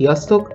Sziasztok!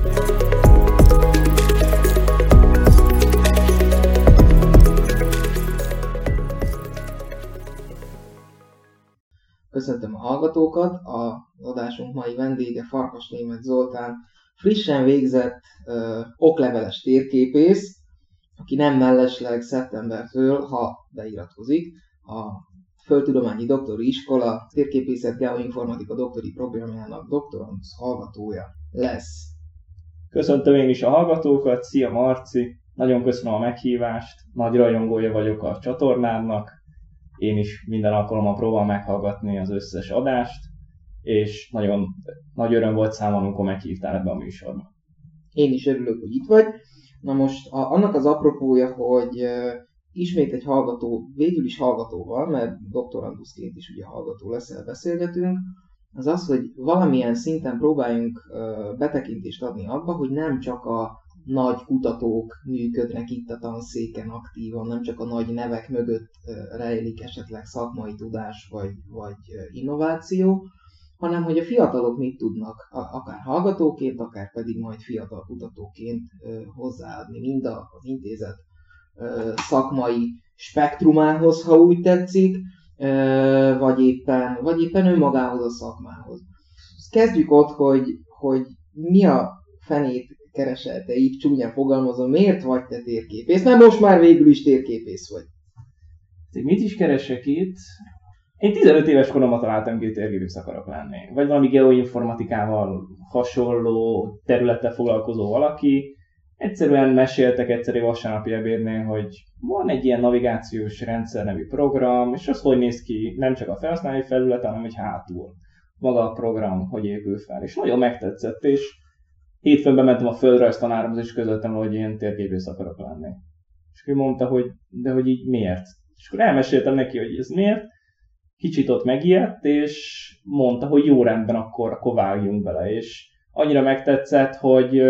Köszöntöm a hallgatókat, a adásunk mai vendége Farkas Német Zoltán, frissen végzett ö, okleveles térképész, aki nem mellesleg szeptembertől, ha beiratkozik, a Földtudományi Doktori Iskola Térképészet Geoinformatika doktori programjának doktorandusz hallgatója lesz. Köszöntöm én is a hallgatókat, szia Marci, nagyon köszönöm a meghívást, nagy rajongója vagyok a csatornának, én is minden alkalommal próbálom meghallgatni az összes adást, és nagyon nagy öröm volt számomra, amikor meghívtál ebbe a műsorba. Én is örülök, hogy itt vagy. Na most a, annak az apropója, hogy ismét egy hallgató, végül is hallgatóval, mert doktoranduszként is ugye hallgató leszel, beszélgetünk, az az, hogy valamilyen szinten próbáljunk betekintést adni abba, hogy nem csak a nagy kutatók működnek itt a tanszéken aktívan, nem csak a nagy nevek mögött rejlik esetleg szakmai tudás vagy, vagy innováció, hanem hogy a fiatalok mit tudnak, akár hallgatóként, akár pedig majd fiatal kutatóként hozzáadni mind az intézet szakmai spektrumához, ha úgy tetszik, vagy éppen, vagy éppen önmagához a szakmához. Kezdjük ott, hogy, hogy mi a fenét keresel te így csúnyán fogalmazom, miért vagy te térképész? Mert most már végül is térképész vagy. Mit is keresek itt? Én 15 éves koromban találtam ki, hogy térképész akarok lenni. Vagy valami geoinformatikával hasonló területtel foglalkozó valaki. Egyszerűen meséltek egyszerű vasárnapi ebédnél, hogy van egy ilyen navigációs rendszer nevű program, és az hogy néz ki nem csak a felhasználói felület, hanem hogy hátul. Maga a program, hogy épül fel. És nagyon megtetszett, és hétfőn bementem a földrajz tanáromhoz, és közöltem, hogy én térképész akarok lenni. És ő mondta, hogy de hogy így miért? És akkor elmeséltem neki, hogy ez miért, kicsit ott megijedt, és mondta, hogy jó rendben, akkor, akkor vágjunk bele. És annyira megtetszett, hogy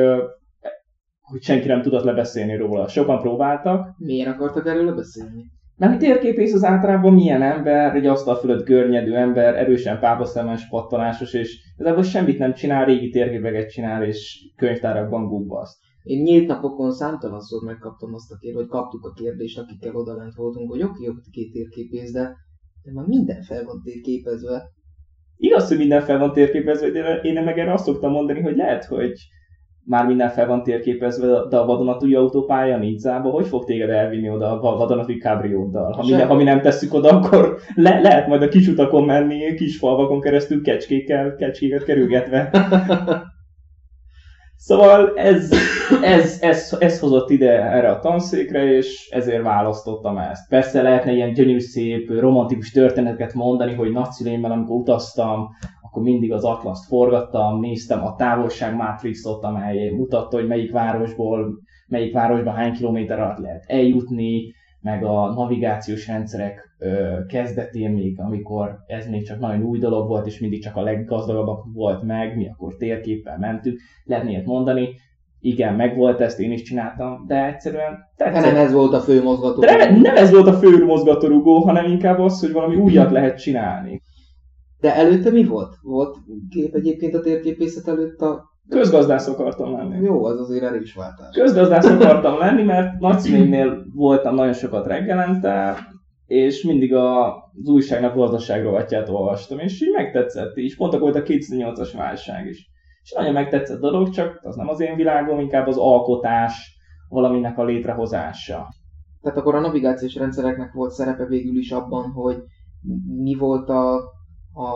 hogy senki nem tudott lebeszélni róla. Sokan próbáltak. Miért akartak erről lebeszélni? Mert térképész az általában milyen ember, egy asztal fölött görnyedő ember, erősen pápaszemes, pattanásos, és igazából semmit nem csinál, régi térképeket csinál, és könyvtárakban gubbaszt. Én nyílt napokon számtalanszor megkaptam azt a kérdést, vagy kaptuk a kérdést, akikkel odalent voltunk, hogy oké, okay, két térképész, de de már minden fel van térképezve. Igaz, hogy minden fel van térképezve, de én meg erre azt szoktam mondani, hogy lehet, hogy már minden fel van térképezve, de a vadonatúj autópálya Nidzába, hogy fog téged elvinni oda a vadonatúj kábrióddal? Ha, mi, ha mi nem tesszük oda, akkor le, lehet majd a kis utakon menni, kis falvakon keresztül kecskékkel, kecskéket kerülgetve. Szóval ez, ez, ez, ez hozott ide erre a tanszékre, és ezért választottam ezt. Persze lehetne ilyen gyönyörű, szép, romantikus történeteket mondani, hogy nagyszüleimmel, amikor utaztam, akkor mindig az atlaszt forgattam, néztem a távolságmátrixot, amely mutatta, hogy melyik városból, melyik városban hány kilométer alatt lehet eljutni, meg a navigációs rendszerek ö, kezdetén még, amikor ez még csak nagyon új dolog volt, és mindig csak a leggazdagabbak volt meg, mi akkor térképpel mentünk, lehetne ilyet mondani, igen, meg volt ezt, én is csináltam, de egyszerűen tetszett. De nem ez volt a fő mozgatórugó. De nem, nem ez volt a fő mozgatórugó, hanem inkább az, hogy valami újat lehet csinálni. De előtte mi volt? Volt kép egyébként a térképészet előtt a Közgazdász akartam lenni. Jó, az azért erős váltás. Közgazdász akartam lenni, mert nagyszüleimnél voltam nagyon sokat reggelente, és mindig az újságnak gazdaság rovatját olvastam, és így megtetszett is. Pont akkor volt a 2008-as válság is. És nagyon megtetszett dolog, csak az nem az én világom, inkább az alkotás, valaminek a létrehozása. Tehát akkor a navigációs rendszereknek volt szerepe végül is abban, hogy mi volt a a,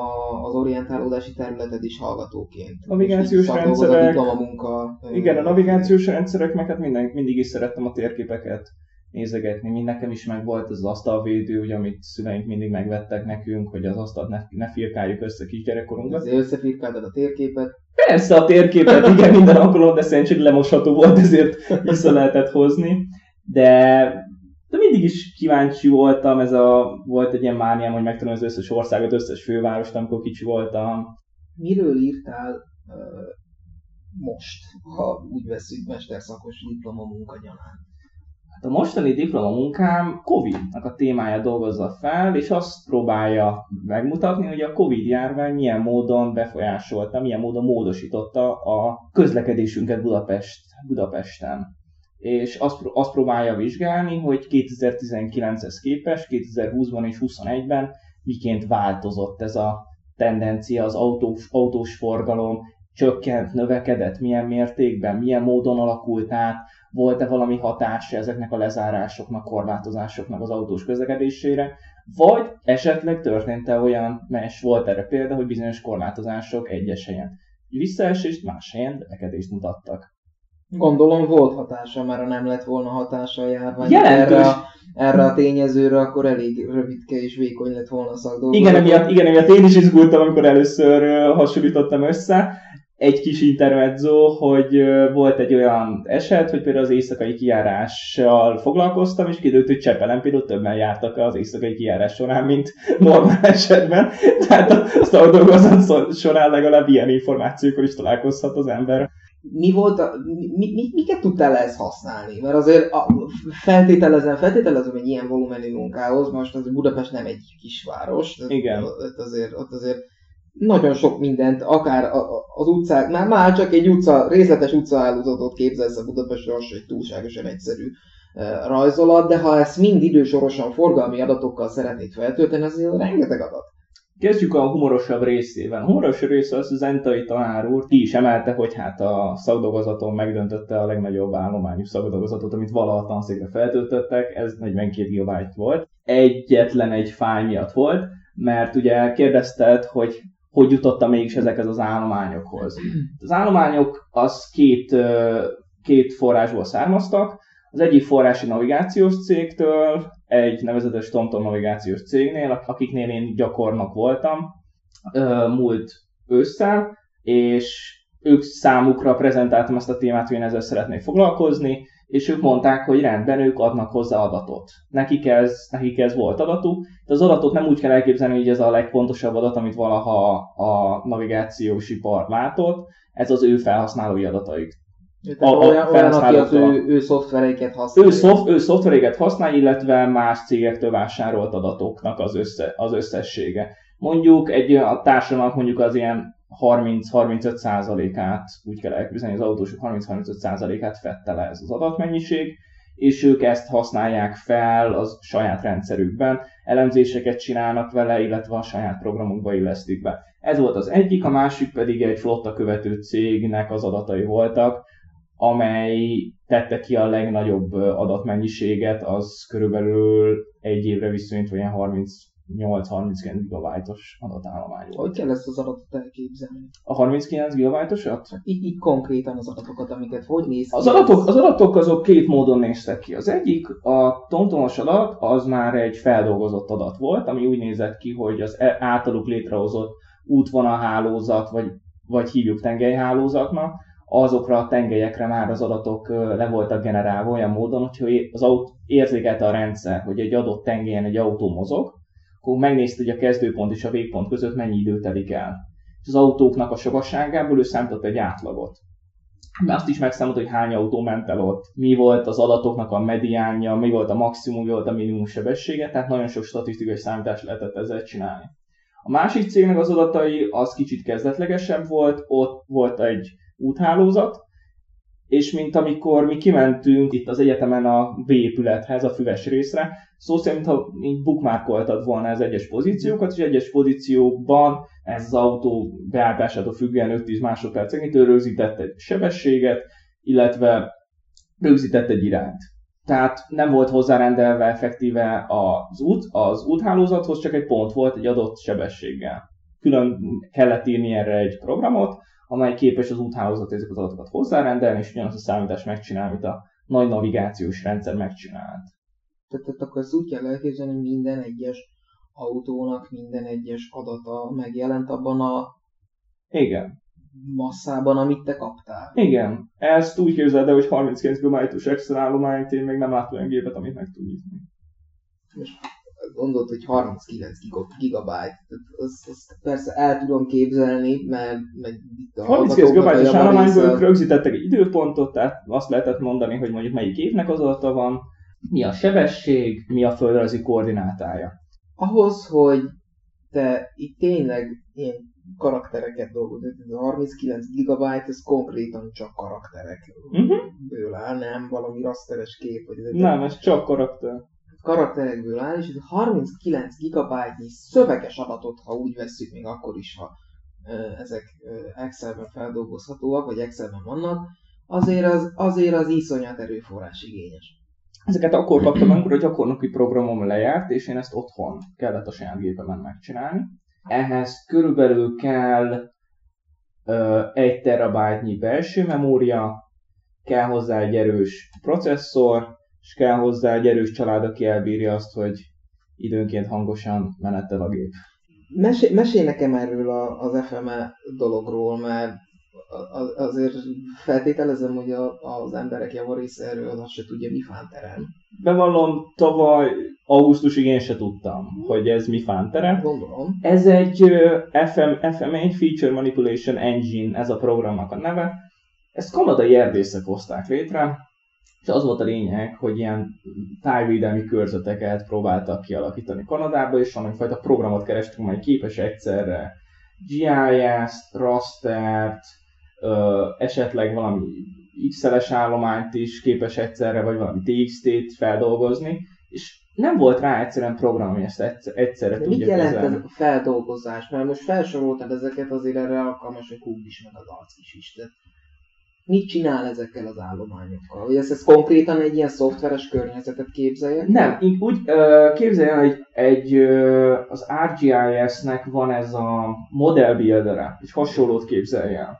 az orientálódási területed is hallgatóként. Navigációs rendszerek, a munka. Igen, a navigációs rendszerek, meg hát minden, mindig is szerettem a térképeket nézegetni. Mind nekem is meg volt az asztalvédő, ugye, amit szüleink mindig megvettek nekünk, hogy az asztalt ne, ne firkáljuk össze kisgyerekkorunkban. Ezért összefirkáltad a térképet. Persze a térképet, igen, minden alkalom, de csak lemosható volt, ezért vissza lehetett hozni. De, de mindig is kíváncsi voltam, ez a, volt egy ilyen mániám, hogy megtanulom az összes országot, összes fővárost, amikor kicsi voltam. Miről írtál uh, most, ha úgy veszük mesterszakos diploma munkagyanán? Hát a mostani diplomamunkám Covid-nak a témája dolgozza fel, és azt próbálja megmutatni, hogy a Covid járvány milyen módon befolyásolta, milyen módon módosította a közlekedésünket Budapest, Budapesten. És azt, azt próbálja vizsgálni, hogy 2019-hez képest, 2020-ban és 2021-ben miként változott ez a tendencia, az autós, autós forgalom, csökkent, növekedett, milyen mértékben, milyen módon alakult át, volt-e valami hatása ezeknek a lezárásoknak, korlátozásoknak az autós közlekedésére, vagy esetleg történt-e olyan, mert volt erre példa, hogy bizonyos korlátozások egyes helyen visszaesést, más helyen növekedést mutattak. Gondolom volt hatása, mert ha nem lett volna hatása a járvány erre, a, erre a tényezőre, akkor elég rövidke és vékony lett volna a szakdolgozat. Igen, emiatt, igen, emiatt én is izgultam, amikor először hasonlítottam össze, egy kis intermezzo, hogy volt egy olyan eset, hogy például az éjszakai kijárással foglalkoztam, és kiderült, hogy Csepelen például többen jártak az éjszakai kijárás során, mint normál esetben. Tehát a dolgozat során legalább ilyen információkkal is találkozhat az ember. Mi volt a, mi, mi, miket tudtál ezt használni? Mert azért a, feltételezem, feltételezem egy ilyen volumenű munkához, most az Budapest nem egy kisváros, Igen. Ott azért, ott azért nagyon sok mindent, akár az utcák, már, már csak egy utca, részletes utcahálózatot képzelsz a Budapestről, az egy túlságosan egyszerű rajzolat, de ha ezt mind idősorosan forgalmi adatokkal szeretnéd feltölteni, az rengeteg adat. Kezdjük a humorosabb részével. A humorosabb része az, hogy Zentai tanár úr ki is emelte, hogy hát a szakdolgozaton megdöntötte a legnagyobb állományú szakdolgozatot, amit valaha a tanszékre feltöltöttek, ez 42 GB volt. Egyetlen egy fáj miatt volt, mert ugye kérdezted, hogy hogy jutottam mégis ezekhez az állományokhoz. Az állományok az két, két forrásból származtak. Az egyik forrás egy navigációs cégtől, egy nevezetes TomTom navigációs cégnél, akiknél én gyakornok voltam múlt ősszel, és ők számukra prezentáltam ezt a témát, hogy én ezzel szeretnék foglalkozni, és ők mondták, hogy rendben, ők adnak hozzá adatot. Nekik ez, nekik ez volt adatuk, de az adatot nem úgy kell elképzelni, hogy ez a legfontosabb adat, amit valaha a navigációs ipar látott, ez az ő felhasználói adataik. A, a olyan, olyan, aki az ő, ő szoftvereiket használ. Ő, szoft, ő szoftvereiket használ, illetve más cégektől vásárolt adatoknak az, össze, az összessége. Mondjuk egy a társadalomnak mondjuk az ilyen 30-35 százalékát, úgy kell elképzelni, az autósok 30-35 százalékát fette le ez az adatmennyiség, és ők ezt használják fel az saját rendszerükben, elemzéseket csinálnak vele, illetve a saját programukba illesztik be. Ez volt az egyik, a másik pedig egy flotta követő cégnek az adatai voltak, amely tette ki a legnagyobb adatmennyiséget, az körülbelül egy évre viszonyítva ilyen 30 8-39 gigabájtos adatállomány volt. Hogy kell ezt az adatot elképzelni? A 39 gigabájtosat? Így, így konkrétan az adatokat, amiket hogy néz? Az adatok, az adatok azok két módon néztek ki. Az egyik, a tomtomos adat, az már egy feldolgozott adat volt, ami úgy nézett ki, hogy az e- általuk létrehozott útvonalhálózat, vagy, vagy hívjuk tengelyhálózatnak, azokra a tengelyekre már az adatok le voltak generálva olyan módon, hogy az autó érzékelte a rendszer, hogy egy adott tengelyen egy autó mozog, akkor megnézte, hogy a kezdőpont és a végpont között mennyi idő telik el. És az autóknak a sogasságából ő számított egy átlagot. Mert azt is megszámolt, hogy hány autó ment el ott, mi volt az adatoknak a mediánja, mi volt a maximum, mi volt a minimum sebessége, tehát nagyon sok statisztikai számítást lehetett ezzel csinálni. A másik cégnek az adatai az kicsit kezdetlegesebb volt, ott volt egy úthálózat, és mint amikor mi kimentünk itt az egyetemen a B épülethez, a füves részre, szó szerint, ha így bookmarkoltad volna az egyes pozíciókat, és egyes pozíciókban ez az autó beállításától függően 5-10 másodpercenként rögzített egy sebességet, illetve rögzített egy irányt. Tehát nem volt hozzárendelve effektíve az út, az úthálózathoz, csak egy pont volt egy adott sebességgel. Külön kellett írni erre egy programot, amely képes az úthálózat ezeket az adatokat hozzárendelni, és ugyanazt a számítást megcsinál, amit a nagy navigációs rendszer megcsinált. Tehát, tehát akkor ezt úgy kell elképzelni, hogy minden egyes autónak minden egyes adata megjelent abban a... Igen. masszában, amit te kaptál. Igen, ezt úgy képzeld el, hogy 39 GB-os extra állományt én még nem láttam olyan gépet, amit meg tud nyitni. Most gondolod, hogy 39 gigabyte. Azt, azt persze el tudom képzelni, mert meg itt a 39 GB-os a állományból rögzítettek egy időpontot, tehát azt lehetett mondani, hogy mondjuk melyik évnek az adata van, mi a sebesség, mi a földrajzi koordinátája. ahhoz, hogy te itt tényleg ilyen karaktereket dolgozol, ez a 39 gigabyte, ez konkrétan csak karakterekből Mhm. áll, nem valami rasteres kép, vagy Nem, ez csak karakter. Karakterekből áll, és ez a 39 gigabyte-nyi szöveges adatot, ha úgy vesszük, még akkor is, ha ezek Excelben feldolgozhatóak, vagy Excelben vannak, azért az, azért az iszonyat erőforrás igényes. Ezeket akkor kaptam, amikor a gyakornoki programom lejárt, és én ezt otthon kellett a saját gépemen megcsinálni. Ehhez körülbelül kell ö, egy terabájtnyi belső memória, kell hozzá egy erős processzor, és kell hozzá egy erős család, aki elbírja azt, hogy időnként hangosan menetel a gép. Mesélj, mesélj nekem erről a, az FME dologról, mert azért feltételezem, hogy a, az emberek javarésze erről azt se tudja, mi fánterem. Bevallom, tavaly augusztusig én se tudtam, hogy ez mi fántere. Gondolom. Ez egy FM, FMA, Feature Manipulation Engine, ez a programnak a neve. Ezt kanadai erdészek hozták létre, és az volt a lényeg, hogy ilyen tájvédelmi körzeteket próbáltak kialakítani Kanadába, és fajta programot kerestünk, amely képes egyszerre GIS-t, rastert, esetleg valami XL-es állományt is képes egyszerre, vagy valami TXT-t feldolgozni, és nem volt rá egyszerűen program, ami ezt egyszer- egyszerre De mit tudja jelent kezelni. ez a feldolgozás? Mert most felsoroltad ezeket, azért erre alkalmas a kub is, meg az arc is is. De mit csinál ezekkel az állományokkal? Hogy ezt, ezt konkrétan egy ilyen szoftveres környezetet képzeljek? Nem, úgy képzelj el, egy, az ArcGIS-nek van ez a model buildere, egy hasonlót képzelj el.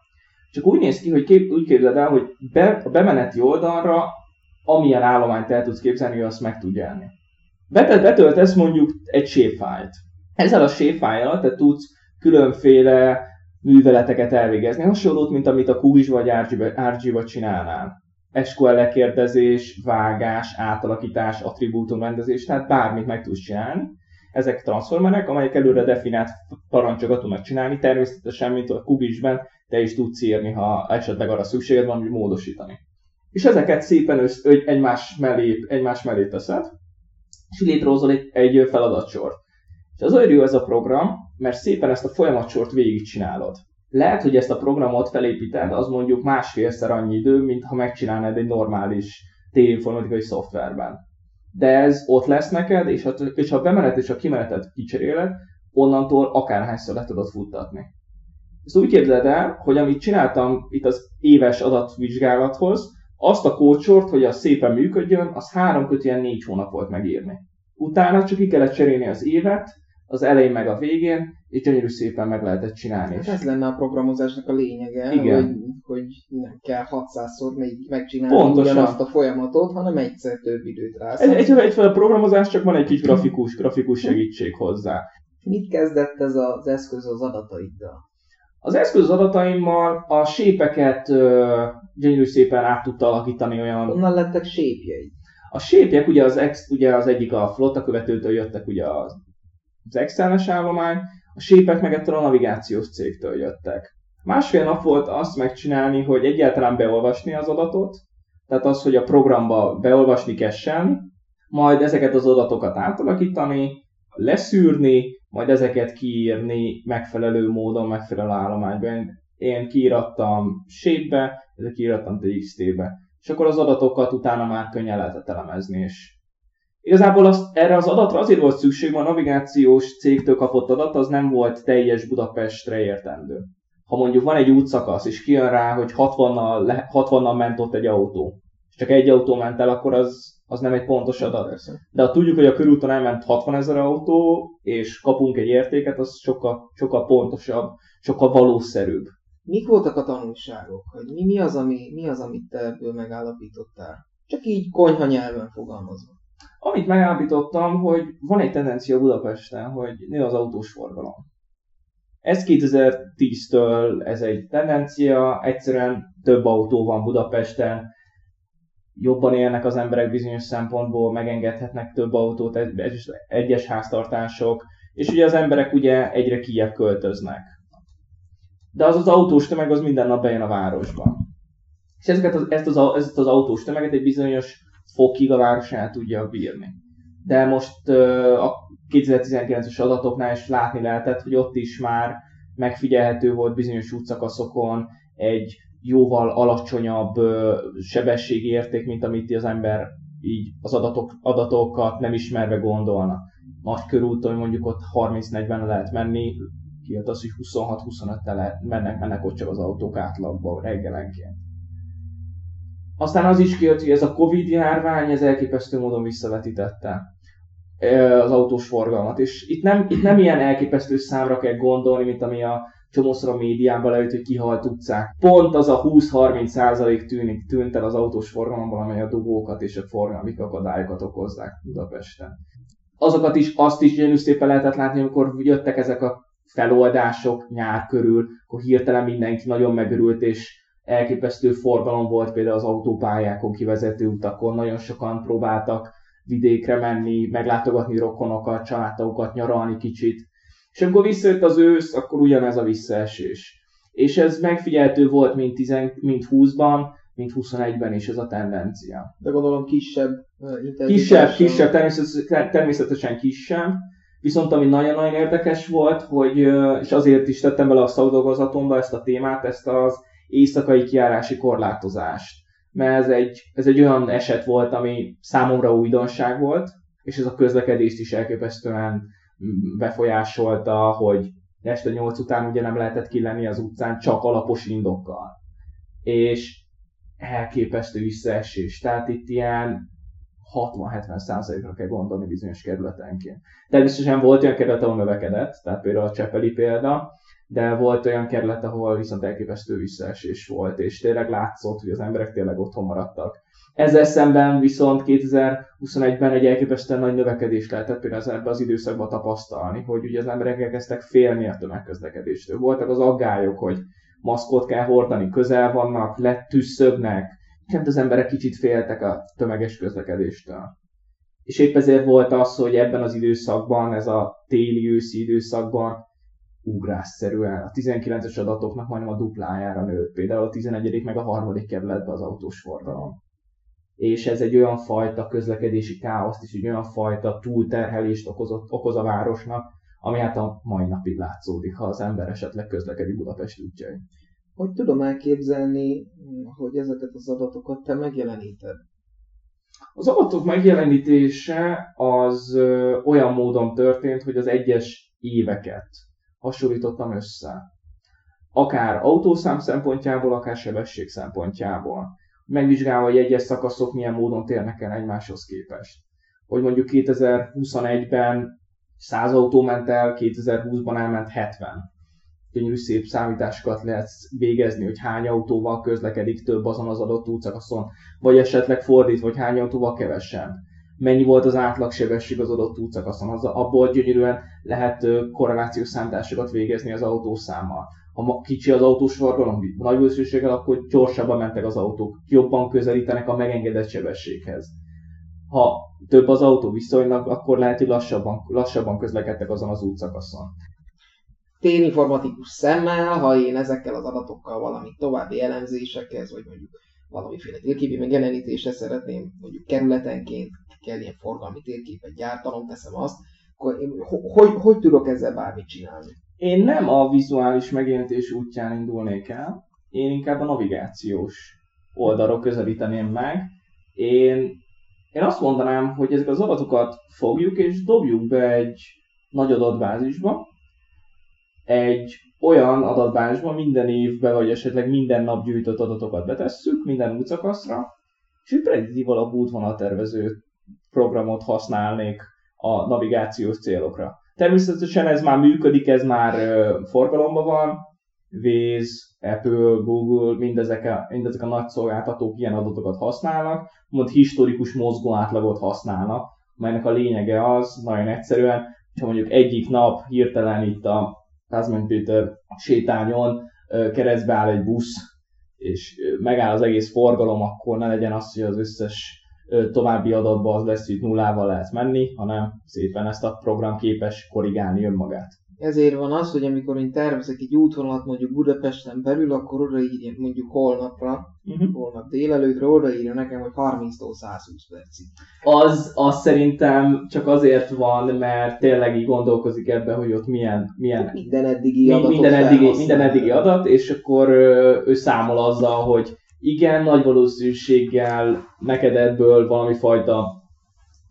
Csak úgy néz ki, hogy kép, úgy képzeld el, hogy be, a bemeneti oldalra amilyen állományt el tudsz képzelni, azt meg tud jelni. Betölt, betöltesz mondjuk egy shapefile-t. Ezzel a shapefile-al te tudsz különféle műveleteket elvégezni, hasonlót, mint amit a QGIS vagy RG-ba csinálnál. SQL lekérdezés, vágás, átalakítás, attribútumrendezés, tehát bármit meg tudsz csinálni. Ezek transformerek, amelyek előre definált parancsokat tudnak csinálni, természetesen, mint a QGIS-ben, te is tudsz írni, ha esetleg arra szükséged van, hogy módosítani. És ezeket szépen össz, egymás, mellé, egymás mellé teszed, és létrehozol egy, egy feladatsort. És az olyan jó ez a program, mert szépen ezt a folyamatsort végigcsinálod. Lehet, hogy ezt a programot felépíted, az mondjuk másfélszer annyi idő, mint ha megcsinálnád egy normális tévinformatikai szoftverben. De ez ott lesz neked, és ha, és a bemenet és a kimenetet kicseréled, onnantól akárhányszor le tudod futtatni. Ezt úgy képzeld el, hogy amit csináltam itt az éves adatvizsgálathoz, azt a kódsort, hogy az szépen működjön, az három kötően négy hónap volt megírni. Utána csak ki kellett cserélni az évet, az elején meg a végén, és gyönyörű szépen meg lehetett csinálni. Hát ez lenne a programozásnak a lényege, Igen. Hogy, hogy nem kell 600-szor még megcsinálni Pontosan. ugyanazt a folyamatot, hanem egyszer több időt rász. Egy, egy, egyfajta programozás, csak van egy kis grafikus, grafikus segítség hozzá. Mit kezdett ez az eszköz az adataiddal? Az eszköz adataimmal a sépeket ö, gyönyörű szépen át tudta alakítani olyan... Honnan lettek sépjeid? A sépjek ugye az, ex, ugye az egyik a flotta követőtől jöttek ugye az, az Excel-es állomány, a sépek meg ettől a navigációs cégtől jöttek. Másfél nap volt azt megcsinálni, hogy egyáltalán beolvasni az adatot, tehát az, hogy a programba beolvasni kessen, majd ezeket az adatokat átalakítani, leszűrni, majd ezeket kiírni megfelelő módon, megfelelő állományban. Én kiírattam shape-be, ezek kiírattam TXT-be. És akkor az adatokat utána már könnyen lehetett elemezni, és Igazából az, erre az adatra azért volt szükség, mert a navigációs cégtől kapott adat az nem volt teljes Budapestre értendő. Ha mondjuk van egy útszakasz, és kijön rá, hogy 60-nal, le- 60-nal ment ott egy autó, és csak egy autó ment el, akkor az, az nem egy pontos adat. Persze. De ha tudjuk, hogy a körúton elment 60 ezer autó, és kapunk egy értéket, az sokkal, sokkal pontosabb, sokkal valószerűbb. Mik voltak a tanulságok? Hogy mi, mi, az, ami, mi az, amit te ebből megállapítottál? Csak így konyha nyelven fogalmazva. Amit megállapítottam, hogy van egy tendencia Budapesten, hogy nő az autós forgalom. Ez 2010-től ez egy tendencia, egyszerűen több autó van Budapesten, jobban élnek az emberek bizonyos szempontból, megengedhetnek több autót, egyes háztartások, és ugye az emberek ugye egyre kijebb költöznek. De az az autós tömeg az minden nap bejön a városba. És ezeket az, ezt, az, ezt az autós tömeget egy bizonyos fokig a város el tudja bírni. De most a 2019-es adatoknál is látni lehetett, hogy ott is már megfigyelhető volt bizonyos útszakaszokon egy jóval alacsonyabb sebességi érték, mint amit az ember így az adatok, adatokat nem ismerve gondolna. Nagy körúton mondjuk ott 30-40 lehet menni, kijött az, hogy 26-25-tel lehet, mennek, mennek ott csak az autók átlagban reggelenként. Aztán az is kijött, hogy ez a Covid járvány, ez elképesztő módon visszavetítette az autós forgalmat. És itt nem, itt nem ilyen elképesztő számra kell gondolni, mint ami a csomószor a médiában leüt, hogy kihalt utcák. Pont az a 20-30 százalék tűnik, tűnt el az autós forgalomból, amely a dugókat és a forgalmi akadályokat okozzák Budapesten. Azokat is, azt is gyönyörű szépen lehetett látni, amikor jöttek ezek a feloldások nyár körül, akkor hirtelen mindenki nagyon megörült, és elképesztő forgalom volt például az autópályákon, kivezető utakon, nagyon sokan próbáltak vidékre menni, meglátogatni rokonokat, családtagokat, nyaralni kicsit. És amikor visszajött az ősz, akkor ugyanez a visszaesés. És ez megfigyelhető volt mint, 10, mint 20-ban, mint 21-ben is ez a tendencia. De gondolom kisebb Kisebb, kisebb, természetesen, természetesen kisebb. Viszont ami nagyon-nagyon érdekes volt, hogy, és azért is tettem bele a szakdolgozatomba ezt a témát, ezt az éjszakai kiárási korlátozást. Mert ez egy, ez egy olyan eset volt, ami számomra újdonság volt, és ez a közlekedést is elképesztően befolyásolta, hogy este 8 után ugye nem lehetett kilenni az utcán csak alapos indokkal. És elképesztő visszaesés. Tehát itt ilyen 60-70 százalékra kell gondolni bizonyos kerületenként. Természetesen volt olyan kerület, ahol növekedett, tehát például a Csepeli példa, de volt olyan kerület, ahol viszont elképesztő visszaesés volt, és tényleg látszott, hogy az emberek tényleg otthon maradtak. Ezzel szemben viszont 2021-ben egy elképesztően nagy növekedés lehetett például ebben az időszakban tapasztalni, hogy ugye az emberek elkezdtek félni a tömegközlekedéstől. Voltak az aggályok, hogy maszkot kell hordani, közel vannak, letűszögnek, hát az emberek kicsit féltek a tömeges közlekedéstől. És épp ezért volt az, hogy ebben az időszakban, ez a téli-őszi időszakban ugrásszerűen a 19-es adatoknak majdnem a duplájára nőtt, például a 11. meg a harmadik kerületben az autós forgalom. És ez egy olyan fajta közlekedési káoszt és egy olyan fajta túlterhelést okozott, okoz a városnak, ami hát a mai napig látszódik, ha az ember esetleg közlekedik Budapest útjain. Hogy tudom elképzelni, hogy ezeket az adatokat te megjeleníted? Az adatok megjelenítése az olyan módon történt, hogy az egyes éveket hasonlítottam össze. Akár autószám szempontjából, akár sebesség szempontjából. Megvizsgálva, hogy egyes szakaszok milyen módon térnek el egymáshoz képest. Hogy mondjuk 2021-ben 100 autó ment el, 2020-ban elment 70. Gyönyörű szép számításokat lehet végezni, hogy hány autóval közlekedik több azon az adott útszakaszon, vagy esetleg fordítva, hogy hány autóval kevesen mennyi volt az átlagsebesség az adott útszakaszon. Az, abból gyönyörűen lehet korrelációs számításokat végezni az autószámmal. Ha kicsi az autós forgalom, nagy valószínűséggel, akkor gyorsabban mentek az autók, jobban közelítenek a megengedett sebességhez. Ha több az autó viszonylag, akkor lehet, hogy lassabban, lassabban közlekedtek azon az útszakaszon. Téninformatikus szemmel, ha én ezekkel az adatokkal valami további elemzésekhez, vagy mondjuk valamiféle térképi megjelenítésre szeretném mondjuk kerületenként kell ilyen forgalmi térképet gyártanom, teszem azt, akkor én, hogy, hogy tudok ezzel bármit csinálni? Én nem a vizuális megjelenítés útján indulnék el, én inkább a navigációs oldalról közelíteném meg. Én, én azt mondanám, hogy ezek az adatokat fogjuk és dobjuk be egy nagy adatbázisba, egy olyan adatbázisba minden évben, vagy esetleg minden nap gyűjtött adatokat betesszük, minden útszakaszra, és egy prediktív alapú útvonaltervező programot használnék a navigációs célokra. Természetesen ez már működik, ez már forgalomban van, Waze, Apple, Google, mindezek a, mindezek a nagy szolgáltatók ilyen adatokat használnak, mond historikus mozgó átlagot használnak, melynek a lényege az, nagyon egyszerűen, ha mondjuk egyik nap hirtelen itt a Kazman Péter sétányon keresztbe áll egy busz, és megáll az egész forgalom, akkor ne legyen az, hogy az összes további adatba az lesz, hogy nullával lehet menni, hanem szépen ezt a program képes korrigálni önmagát ezért van az, hogy amikor én tervezek egy útvonalat mondjuk Budapesten belül, akkor odaírja mondjuk holnapra, uh-huh. holnap délelőtre odaírja nekem, hogy 30-tól 120 percig. Az, az szerintem csak azért van, mert tényleg így gondolkozik ebbe, hogy ott milyen... milyen minden eddigi adat. Minden eddigi, minden eddigi adat, és akkor ő számol azzal, hogy igen, nagy valószínűséggel neked ebből valami fajta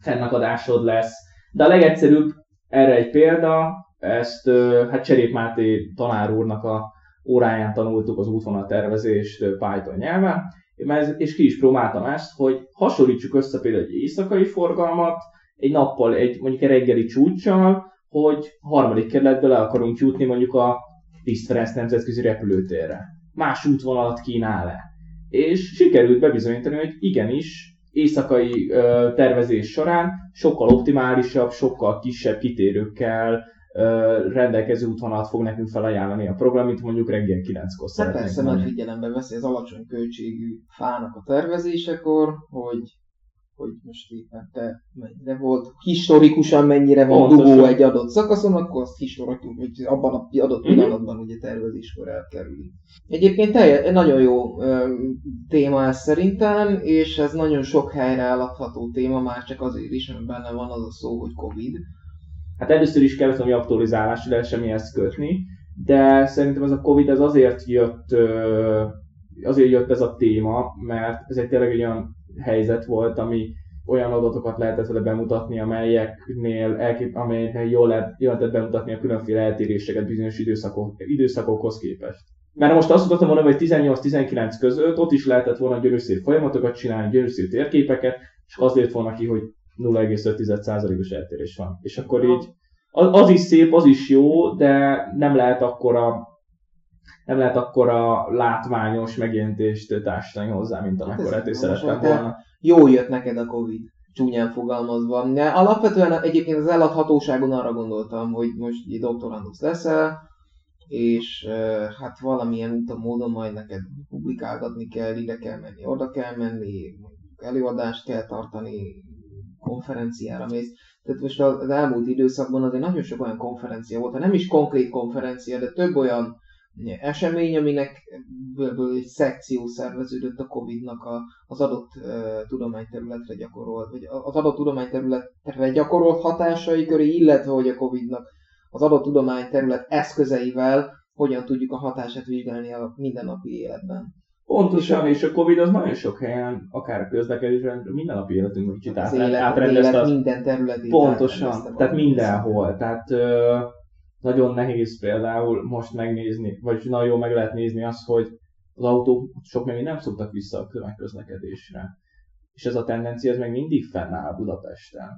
fennakadásod lesz. De a legegyszerűbb erre egy példa, ezt hát Cserép Máté tanár úrnak a óráján tanultuk az útvonal tervezést Python nyelven, és ki is próbáltam ezt, hogy hasonlítsuk össze például egy éjszakai forgalmat, egy nappal, egy mondjuk egy reggeli csúcssal, hogy harmadik kerületbe le akarunk jutni mondjuk a Tiszt Ferenc nemzetközi repülőtérre. Más útvonalat kínál-e? És sikerült bebizonyítani, hogy igenis, éjszakai ö, tervezés során sokkal optimálisabb, sokkal kisebb kitérőkkel, rendelkező útvonalat fog nekünk felajánlani a program, mint mondjuk reggel 9-kor hát persze, mert figyelembe veszi az alacsony költségű fának a tervezésekor, hogy hogy most éppen te mennyire volt, historikusan mennyire van Pontosan. dugó egy adott szakaszon, akkor azt historikus, hogy abban a adott mhm. pillanatban ugye tervezéskor elkerüli. Egyébként telje, nagyon jó ö, téma ez szerintem, és ez nagyon sok helyre eladható téma, már csak azért is, mert benne van az a szó, hogy Covid, Hát először is kellett valami aktualizálás, de semmihez kötni, de szerintem ez a Covid ez azért jött, azért jött ez a téma, mert ez egy tényleg egy olyan helyzet volt, ami olyan adatokat lehetett vele bemutatni, amelyeknél elkép, amelyeknél jól, lehet, jól lehetett bemutatni a különféle eltéréseket bizonyos időszakok, időszakokhoz képest. Mert most azt tudtam volna, hogy 18-19 között ott is lehetett volna gyönyörűszép folyamatokat csinálni, gyönyörűszép térképeket, és az lett volna ki, hogy 0,5%-os eltérés van. És akkor így az, az is szép, az is jó, de nem lehet akkora nem lehet akkora látványos megjelentést társadalmi hozzá, mint hát amekkor hát szerettem volna. Jó jött neked a Covid, csúnyán fogalmazva. De alapvetően egyébként az eladhatóságon arra gondoltam, hogy most egy doktorandusz leszel, és hát valamilyen úton, módon majd neked publikálgatni kell, ide kell menni, oda kell menni, előadást kell tartani, konferenciára mész. Tehát most az elmúlt időszakban azért nagyon sok olyan konferencia volt, ha nem is konkrét konferencia, de több olyan esemény, aminek ből egy szekció szerveződött a Covid-nak a, az adott uh, tudományterületre gyakorolt, vagy az adott tudományterületre gyakorolt hatásai köré, illetve hogy a Covid-nak az adott tudományterület eszközeivel hogyan tudjuk a hatását vizsgálni a mindennapi életben. Pontosan, és a Covid az nagyon sok helyen, akár a közlekedésben, minden napi életünkben kicsit át, élet, átrendezte. Az minden területén. Pontosan, tehát mindenhol. Tehát ö, nagyon nehéz például most megnézni, vagy nagyon jó meg lehet nézni azt, hogy az autók sok még nem szoktak vissza a tömegközlekedésre. És ez a tendencia ez meg mindig fennáll Budapesten.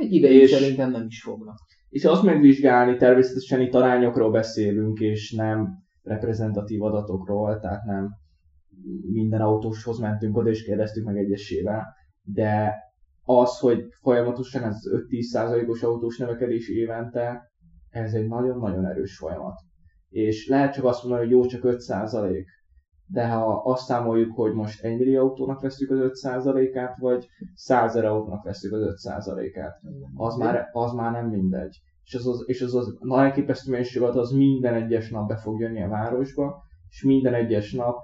Egy ideig és, szerintem nem is fognak. És azt megvizsgálni, természetesen itt arányokról beszélünk, és nem reprezentatív adatokról, tehát nem minden autóshoz mentünk oda, és kérdeztük meg egyesével, de az, hogy folyamatosan ez 5-10%-os autós növekedés évente, ez egy nagyon-nagyon erős folyamat. És lehet csak azt mondani, hogy jó, csak 5%, de ha azt számoljuk, hogy most 1 millió autónak veszük az 5%-át, vagy 100 autónak veszük az 5%-át, az már, az már nem mindegy. És az, az, és az, az nagyon elképesztő mennyiség az minden egyes nap be fog jönni a városba, és minden egyes nap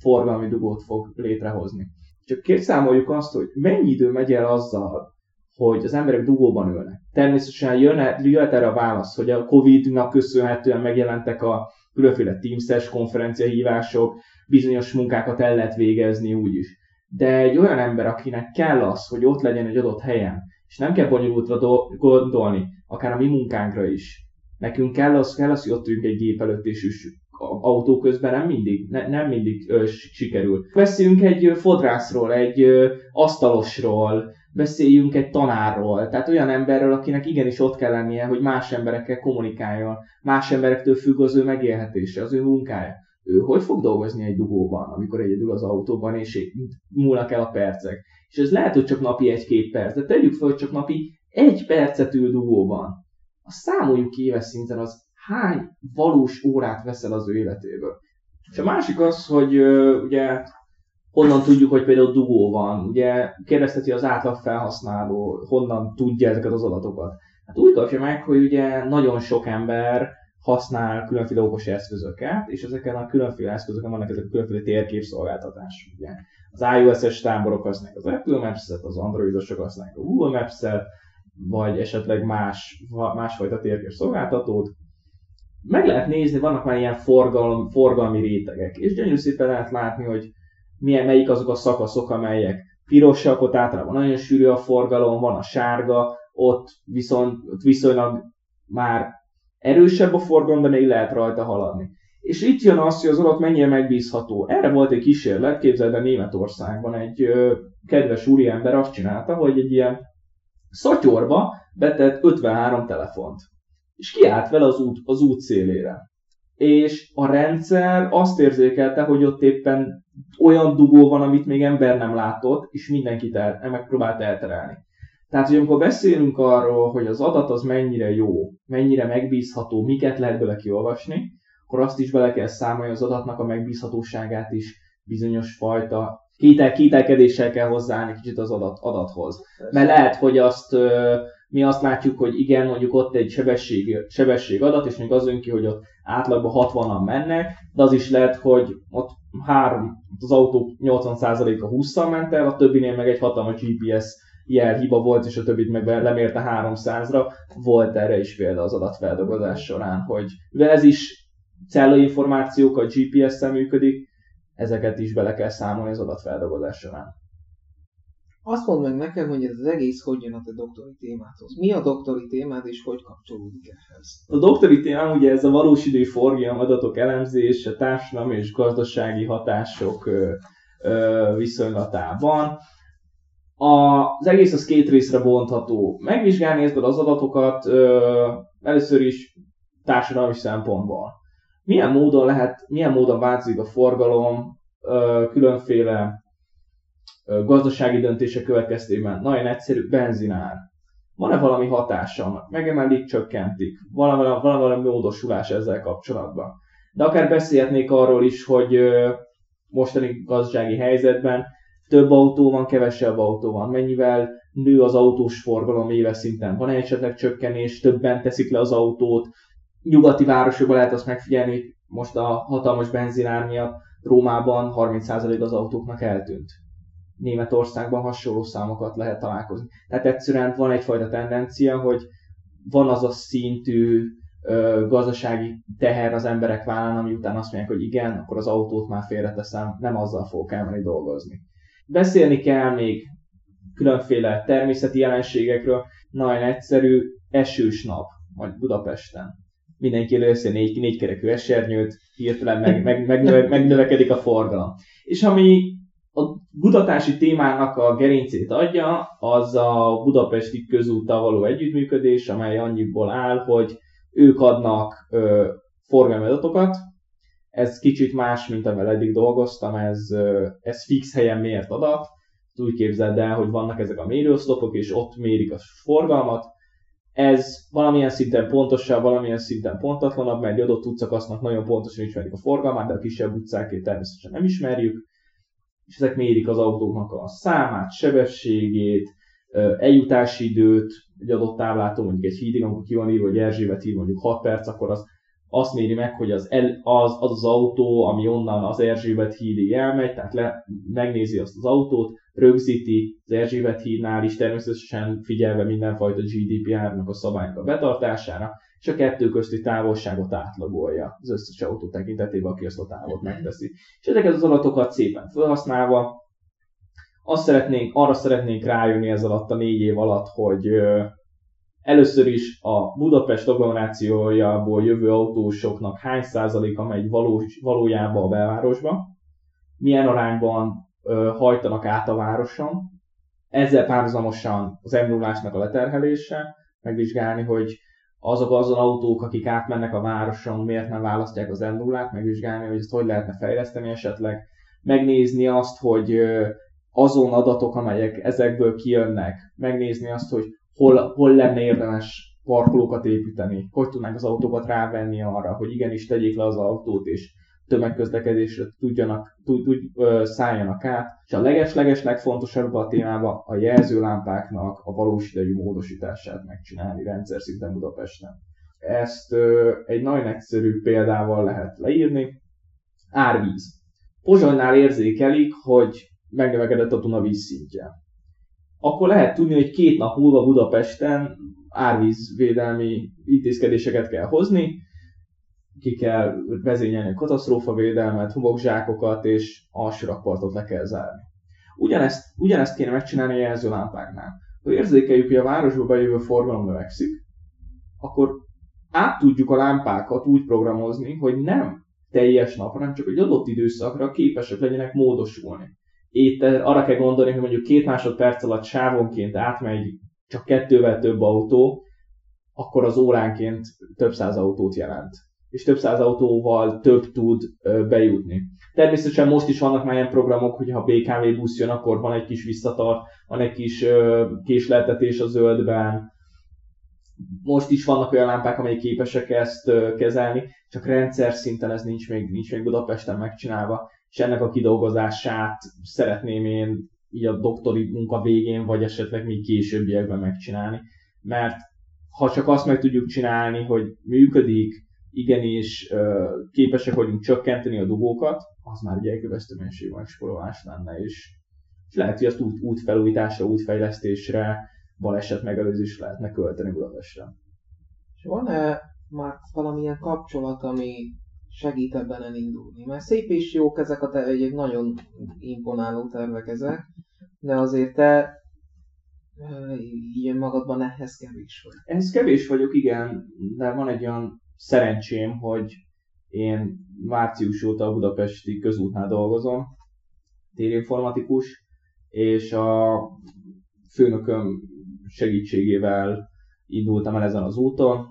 forgalmi dugót fog létrehozni. Csak számoljuk azt, hogy mennyi idő megy el azzal, hogy az emberek dugóban ülnek. Természetesen jön, jöhet erre a válasz, hogy a Covid-nak köszönhetően megjelentek a különféle Teams-es konferenciahívások, bizonyos munkákat el lehet végezni úgy is. De egy olyan ember, akinek kell az, hogy ott legyen egy adott helyen, és nem kell bonyolultra do- gondolni, akár a mi munkánkra is. Nekünk kell az, kell az hogy ott ülünk egy gép előtt, és üssük autó közben nem mindig, ne, nem mindig ö, sikerül. Beszéljünk egy fodrászról, egy ö, asztalosról, beszéljünk egy tanárról, tehát olyan emberről, akinek igenis ott kell lennie, hogy más emberekkel kommunikáljon, más emberektől függ az ő megélhetése, az ő munkája. Ő hogy fog dolgozni egy dugóban, amikor egyedül az autóban, és múlnak el a percek. És ez lehet, hogy csak napi egy-két perc, de tegyük fel, hogy csak napi egy percet ül dugóban. Azt számoljuk éves szinten, az hány valós órát veszel az ő életéből. És a másik az, hogy ugye honnan tudjuk, hogy például dugó van. Ugye kérdezteti az átlag felhasználó, honnan tudja ezeket az adatokat. Hát úgy kapja meg, hogy ugye nagyon sok ember használ különféle okos eszközöket, és ezeken a különféle eszközöken vannak ezek a különféle térképszolgáltatások. Ugye. Az iOS-es táborok használják az Apple Maps-et, az Androidosok használják a Google Maps-et, vagy esetleg más, másfajta térképszolgáltatót. Meg lehet nézni, vannak már ilyen forgalom, forgalmi rétegek, és gyönyörű szépen lehet látni, hogy milyen, melyik azok a szakaszok, amelyek pirosak, ott általában nagyon sűrű a forgalom, van a sárga, ott viszont ott viszonylag már erősebb a forgalom, de még lehet rajta haladni. És itt jön az, hogy az adat mennyire megbízható. Erre volt egy kísérlet, képzeld el Németországban egy ö, kedves úriember azt csinálta, hogy egy ilyen szatyorba betett 53 telefont. És kiállt vele az út, az út szélére. És a rendszer azt érzékelte, hogy ott éppen olyan dugó van, amit még ember nem látott, és mindenkit el, megpróbált elterelni. Tehát, hogy amikor beszélünk arról, hogy az adat az mennyire jó, mennyire megbízható, miket lehet bele kiolvasni, akkor azt is bele kell számolni az adatnak a megbízhatóságát is bizonyos fajta kétel, kételkedéssel kell hozzáállni kicsit az adat, adathoz. Mert lehet, hogy azt mi azt látjuk, hogy igen, mondjuk ott egy sebesség, adat, és még az jön hogy ott átlagban 60-an mennek, de az is lehet, hogy ott három, az autó 80%-a 20-szal ment el, a többinél meg egy hatalmas GPS jel hiba volt, és a többit meg lemérte 300-ra. Volt erre is példa az adatfeldolgozás során, hogy mivel ez is információk a GPS-szel működik, ezeket is bele kell számolni az adatfeldolgozás során. Azt mondd meg nekem, hogy ez az egész hogy jön a te doktori témádhoz. Mi a doktori témád, és hogy kapcsolódik ehhez? A doktori témám ugye ez a valós idő forgalom adatok elemzése, társadalmi és gazdasági hatások viszonylatában. Az egész az két részre bontható. Megvizsgálni ezzel az adatokat először is társadalmi szempontból. Milyen módon lehet, milyen módon változik a forgalom különféle gazdasági döntések következtében. Nagyon egyszerű, benzinár. Van-e valami hatása? Megemelik, csökkentik? Valami, valami, módosulás ezzel kapcsolatban? De akár beszélhetnék arról is, hogy mostani gazdasági helyzetben több autó van, kevesebb autó van, mennyivel nő az autós forgalom éves szinten, van esetleg csökkenés, többen teszik le az autót, nyugati városokban lehet azt megfigyelni, most a hatalmas benzinár miatt Rómában 30% az autóknak eltűnt. Németországban hasonló számokat lehet találkozni. Tehát egyszerűen van egyfajta tendencia, hogy van az a szintű ö, gazdasági teher az emberek vállán, ami után azt mondják, hogy igen, akkor az autót már félreteszem, nem azzal fogok elmenni dolgozni. Beszélni kell még különféle természeti jelenségekről, nagyon egyszerű, esős nap, vagy Budapesten. Mindenki először négy, négykerekű esernyőt, hirtelen meg, meg, meg, megnövekedik a forgalom. És ami kutatási témának a gerincét adja, az a budapesti közúttal való együttműködés, amely annyiból áll, hogy ők adnak ö, forgalmi adatokat, ez kicsit más, mint amivel eddig dolgoztam, ez, ez fix helyen mért adat. Úgy képzeld el, hogy vannak ezek a mérőoszlopok, és ott mérik a forgalmat. Ez valamilyen szinten pontosabb, valamilyen szinten pontatlanabb, mert egy adott utcakasznak nagyon pontosan ismerik a forgalmát, de a kisebb utcákét természetesen nem ismerjük. És ezek mérik az autóknak a számát, sebességét, eljutási időt, egy adott táblától, mondjuk egy hídig, amikor ki van írva, hogy Erzsébet híd mondjuk 6 perc, akkor az azt méri meg, hogy az, el, az, az az autó, ami onnan az Erzsébet hídig elmegy, tehát le, megnézi azt az autót, rögzíti az Erzsébet hídnál is, természetesen figyelve mindenfajta GDPR-nak a szabálynak a betartására, és a kettő közti távolságot átlagolja az összes autó tekintetében, aki azt a távot megteszi. És ezeket az adatokat szépen felhasználva, azt szeretnénk, arra szeretnénk rájönni ez alatt a négy év alatt, hogy Először is a Budapest agglomerációjából jövő autósoknak hány százaléka megy valós, valójában a belvárosba, milyen arányban ö, hajtanak át a városon, ezzel párhuzamosan az m a leterhelése, megvizsgálni, hogy azok azon autók, akik átmennek a városon, miért nem választják az m megvizsgálni, hogy ezt hogy lehetne fejleszteni esetleg, megnézni azt, hogy azon adatok, amelyek ezekből kijönnek, megnézni azt, hogy hol, hol lenne érdemes parkolókat építeni, hogy tudnánk az autókat rávenni arra, hogy igenis tegyék le az autót, és tömegközlekedésre tudjanak, tud, tud, ö, szálljanak át. És a leges-leges legfontosabb a témában a jelzőlámpáknak a valós idejű módosítását megcsinálni rendszer szinten Budapesten. Ezt ö, egy nagyon egyszerű példával lehet leírni. Árvíz. Pozsonynál érzékelik, hogy megnövekedett a Duna vízszintje. Akkor lehet tudni, hogy két nap múlva Budapesten árvízvédelmi intézkedéseket kell hozni, ki kell vezényelni a katasztrófavédelmet, homokzsákokat és alsórakpartot le kell zárni. Ugyanezt, ugyanezt kéne megcsinálni a jelzőlámpáknál. Ha érzékeljük, hogy a városba bejövő forgalom növekszik, akkor át tudjuk a lámpákat úgy programozni, hogy nem teljes nap, hanem csak egy adott időszakra képesek legyenek módosulni. Itt arra kell gondolni, hogy mondjuk két másodperc alatt sávonként átmegy csak kettővel több autó, akkor az óránként több száz autót jelent és több száz autóval több tud bejutni. Természetesen most is vannak már ilyen programok, hogy ha BKV busz jön, akkor van egy kis visszatart, van egy kis késleltetés a zöldben. Most is vannak olyan lámpák, amelyek képesek ezt kezelni, csak rendszer szinten ez nincs még, nincs még Budapesten megcsinálva, és ennek a kidolgozását szeretném én így a doktori munka végén, vagy esetleg még későbbiekben megcsinálni. Mert ha csak azt meg tudjuk csinálni, hogy működik, igenis képesek vagyunk csökkenteni a dugókat, az már egy elkövesztő mennyiségű megsporolás lenne, és, és lehet, hogy azt út, útfelújításra, útfejlesztésre, baleset megelőzésre lehetne költeni Budapestre. És van-e már valamilyen kapcsolat, ami segít ebben elindulni? Mert szép és jók ezek a te- egy nagyon imponáló tervek ezek, de azért te így magadban ehhez kevés vagy. Ehhez kevés vagyok, igen, de van egy olyan szerencsém, hogy én március óta a budapesti közútnál dolgozom, térinformatikus, és a főnököm segítségével indultam el ezen az úton,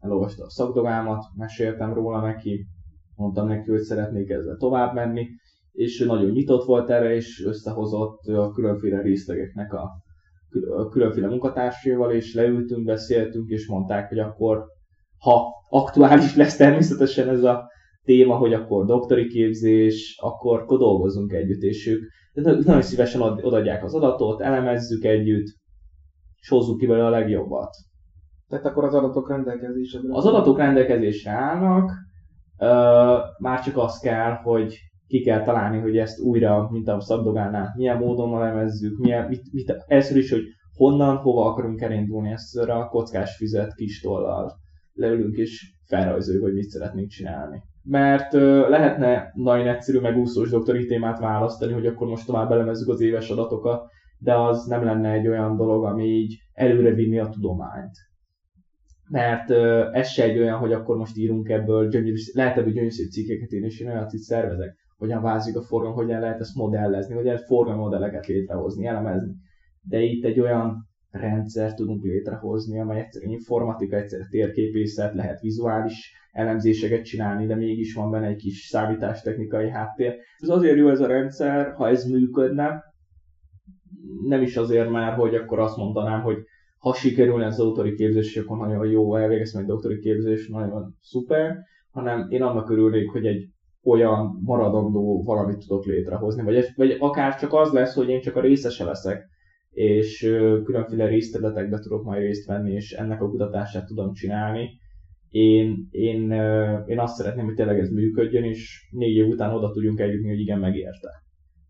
elolvasta a szakdogámat, meséltem róla neki, mondtam neki, hogy szeretnék ezzel tovább menni, és ő nagyon nyitott volt erre, és összehozott a különféle részlegeknek a, a különféle munkatársaival, és leültünk, beszéltünk, és mondták, hogy akkor ha aktuális lesz természetesen ez a téma, hogy akkor doktori képzés, akkor, akkor dolgozunk együtt, és ők nagyon szívesen odaadják az adatot, elemezzük együtt, és hozzuk ki belőle a legjobbat. Tehát akkor az adatok rendelkezésre Az adatok rendelkezésre állnak, már csak az kell, hogy ki kell találni, hogy ezt újra, mint a szabdogánál, milyen módon elemezzük, milyen, mit, mit, először is, hogy honnan, hova akarunk elindulni ezt a kockás fizet kis tollal leülünk és felrajzoljuk, hogy mit szeretnénk csinálni. Mert ö, lehetne nagyon egyszerű megúszós doktori témát választani, hogy akkor most tovább elemezzük az éves adatokat, de az nem lenne egy olyan dolog, ami így előre vinni a tudományt. Mert ö, ez se egy olyan, hogy akkor most írunk ebből, gyönyörű, lehet ebből gyönyörű cikkeket írni, és én olyat itt szervezek, hogyan vázik a forgalom, hogyan lehet ezt modellezni, hogyan lehet forgalmi modelleket létrehozni, elemezni. De itt egy olyan rendszert tudunk létrehozni, amely egyszer informatika, egyszer térképészet, lehet vizuális elemzéseket csinálni, de mégis van benne egy kis számítástechnikai háttér. Ez azért jó ez a rendszer, ha ez működne, nem is azért már, hogy akkor azt mondanám, hogy ha sikerülne az autori képzés, akkor nagyon jó, elvégeztem egy doktori képzés, nagyon szuper, hanem én annak örülnék, hogy egy olyan maradandó valamit tudok létrehozni, vagy, vagy akár csak az lesz, hogy én csak a részese leszek és különféle részterületekbe tudok majd részt venni, és ennek a kutatását tudom csinálni. Én, én, én azt szeretném, hogy tényleg ez működjön, és négy év után oda tudjunk eljutni, hogy igen, megérte.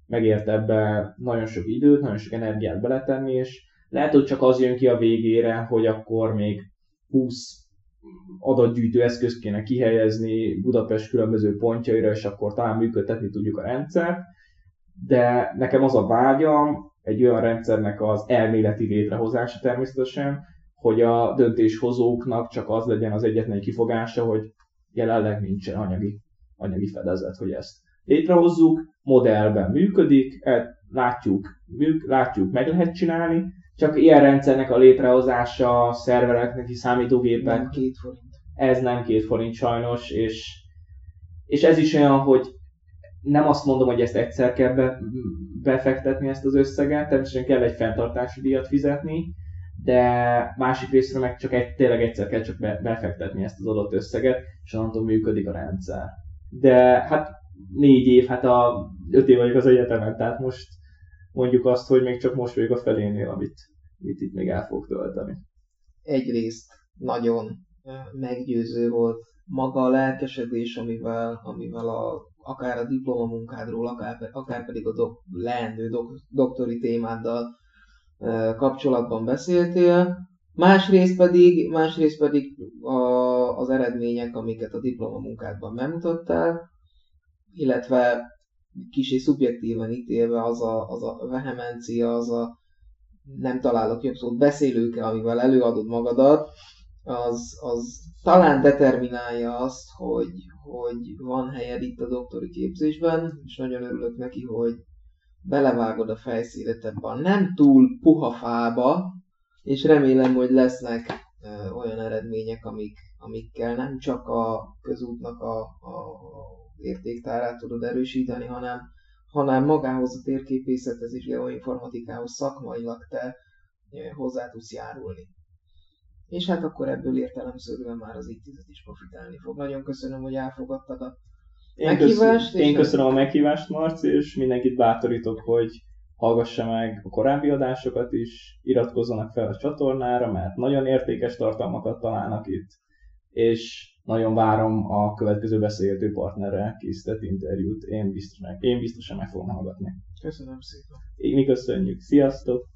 Megérte ebbe nagyon sok időt, nagyon sok energiát beletenni, és lehet, hogy csak az jön ki a végére, hogy akkor még 20 adatgyűjtő eszközt kéne kihelyezni Budapest különböző pontjaira, és akkor talán működtetni tudjuk a rendszert. De nekem az a vágyam, egy olyan rendszernek az elméleti létrehozása természetesen, hogy a döntéshozóknak csak az legyen az egyetlen kifogása, hogy jelenleg nincsen anyagi, anyagi fedezet, hogy ezt létrehozzuk, modellben működik, e, látjuk, műk, látjuk, meg lehet csinálni, csak ilyen rendszernek a létrehozása, szervereknek, számítógépek, nem két forint. ez nem két forint sajnos, és, és ez is olyan, hogy nem azt mondom, hogy ezt egyszer kell be, befektetni ezt az összeget, természetesen kell egy fenntartási díjat fizetni, de másik részről meg csak egy, tényleg egyszer kell csak be, befektetni ezt az adott összeget, és onnantól működik a rendszer. De hát négy év, hát a öt év vagyok az egyetemen, tehát most mondjuk azt, hogy még csak most vagyok a felénél, amit, amit itt még el fog tölteni. Egyrészt nagyon meggyőző volt maga a lelkesedés, amivel, amivel a, akár a diplomamunkádról, akár, akár pedig a dok, leendő dok, doktori témáddal e, kapcsolatban beszéltél. Másrészt pedig, másrészt pedig a, az eredmények, amiket a diplomamunkádban bemutattál, illetve kicsi szubjektíven ítélve az a, az a vehemencia, az a nem találok jobb szót, beszélőke, amivel előadod magadat, az, az talán determinálja azt, hogy, hogy van helyed itt a doktori képzésben, és nagyon örülök neki, hogy belevágod a fejszélet ebbe a nem túl puha fába, és remélem, hogy lesznek ö, olyan eredmények, amik, amikkel nem csak a közútnak a, a értéktárát tudod erősíteni, hanem, hanem magához a térképészethez és geoinformatikához szakmailag te hozzá tudsz járulni és hát akkor ebből értelemszerűen már az intézet is profitálni fog. Nagyon köszönöm, hogy elfogadtad a én meghívást. Köszönöm, én köszönöm a meghívást, Marci, és mindenkit bátorítok, hogy hallgassa meg a korábbi adásokat is, iratkozzanak fel a csatornára, mert nagyon értékes tartalmakat találnak itt, és nagyon várom a következő beszélgető partnerrel készített interjút. Én biztosan, én biztosan meg fogom hallgatni. Köszönöm szépen. Én mi köszönjük. Sziasztok!